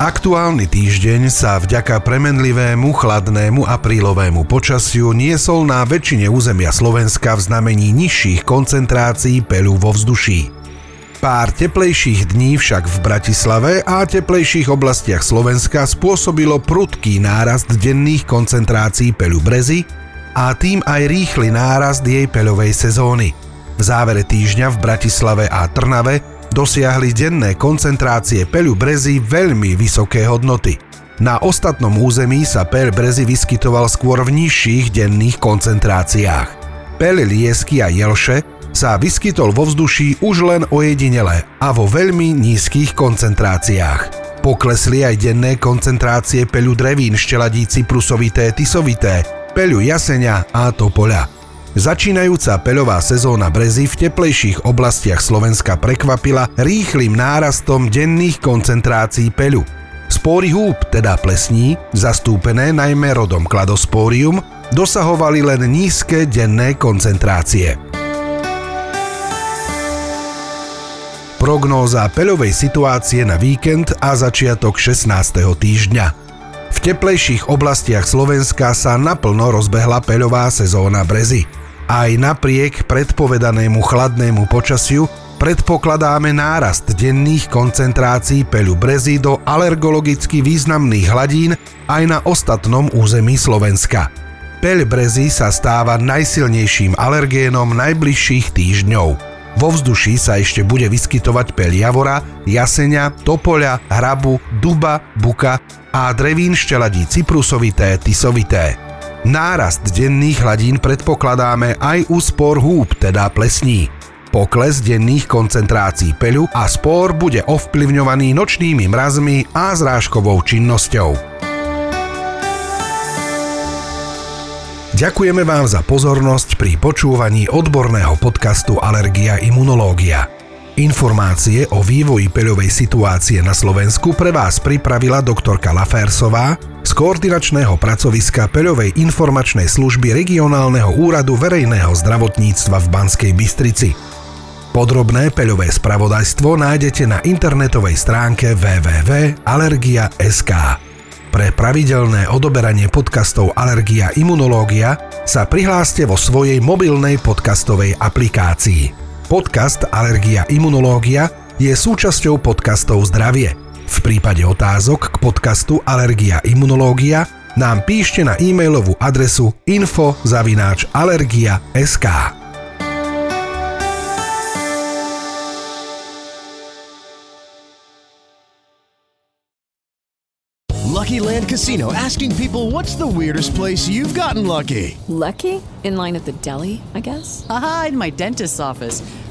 Aktuálny týždeň sa vďaka premenlivému chladnému aprílovému počasiu niesol na väčšine územia Slovenska v znamení nižších koncentrácií peľu vo vzduší. Pár teplejších dní však v Bratislave a teplejších oblastiach Slovenska spôsobilo prudký nárast denných koncentrácií peľu brezy a tým aj rýchly nárast jej peľovej sezóny. V závere týždňa v Bratislave a Trnave dosiahli denné koncentrácie peľu brezy veľmi vysoké hodnoty. Na ostatnom území sa peľ brezy vyskytoval skôr v nižších denných koncentráciách. Peľ liesky a jelše sa vyskytol vo vzduší už len ojedinele a vo veľmi nízkych koncentráciách. Poklesli aj denné koncentrácie peľu drevín šteladí cyprusovité, tisovité, peľu jasenia a topoľa. Začínajúca peľová sezóna brezy v teplejších oblastiach Slovenska prekvapila rýchlým nárastom denných koncentrácií peľu. Spóry húb, teda plesní, zastúpené najmä rodom kladospórium, dosahovali len nízke denné koncentrácie. Prognóza peľovej situácie na víkend a začiatok 16. týždňa. V teplejších oblastiach Slovenska sa naplno rozbehla peľová sezóna brezy. Aj napriek predpovedanému chladnému počasiu predpokladáme nárast denných koncentrácií peľu brezy do alergologicky významných hladín aj na ostatnom území Slovenska. Peľ brezy sa stáva najsilnejším alergénom najbližších týždňov. Vo vzduší sa ešte bude vyskytovať peľ javora, jasenia, topoľa, hrabu, duba, buka a drevín šteladí cyprusovité, tisovité. Nárast denných hladín predpokladáme aj u spor húb, teda plesní. Pokles denných koncentrácií peľu a spor bude ovplyvňovaný nočnými mrazmi a zrážkovou činnosťou. Ďakujeme vám za pozornosť pri počúvaní odborného podcastu Alergia imunológia. Informácie o vývoji peľovej situácie na Slovensku pre vás pripravila doktorka Laférsová z koordinačného pracoviska Peľovej informačnej služby regionálneho úradu verejného zdravotníctva v Banskej Bystrici. Podrobné peľové spravodajstvo nájdete na internetovej stránke www.alergia.sk. Pre pravidelné odoberanie podcastov Alergia Imunológia sa prihláste vo svojej mobilnej podcastovej aplikácii. Podcast Alergia Imunológia je súčasťou podcastov Zdravie. V prípade otázok k podcastu Alergia Imunológia nám píšte na e-mailovú adresu info.allergia.sk. Lucky Land Casino asking people what's the weirdest place you've gotten lucky? Lucky? In line at the deli, I guess? Aha, in my dentist's office.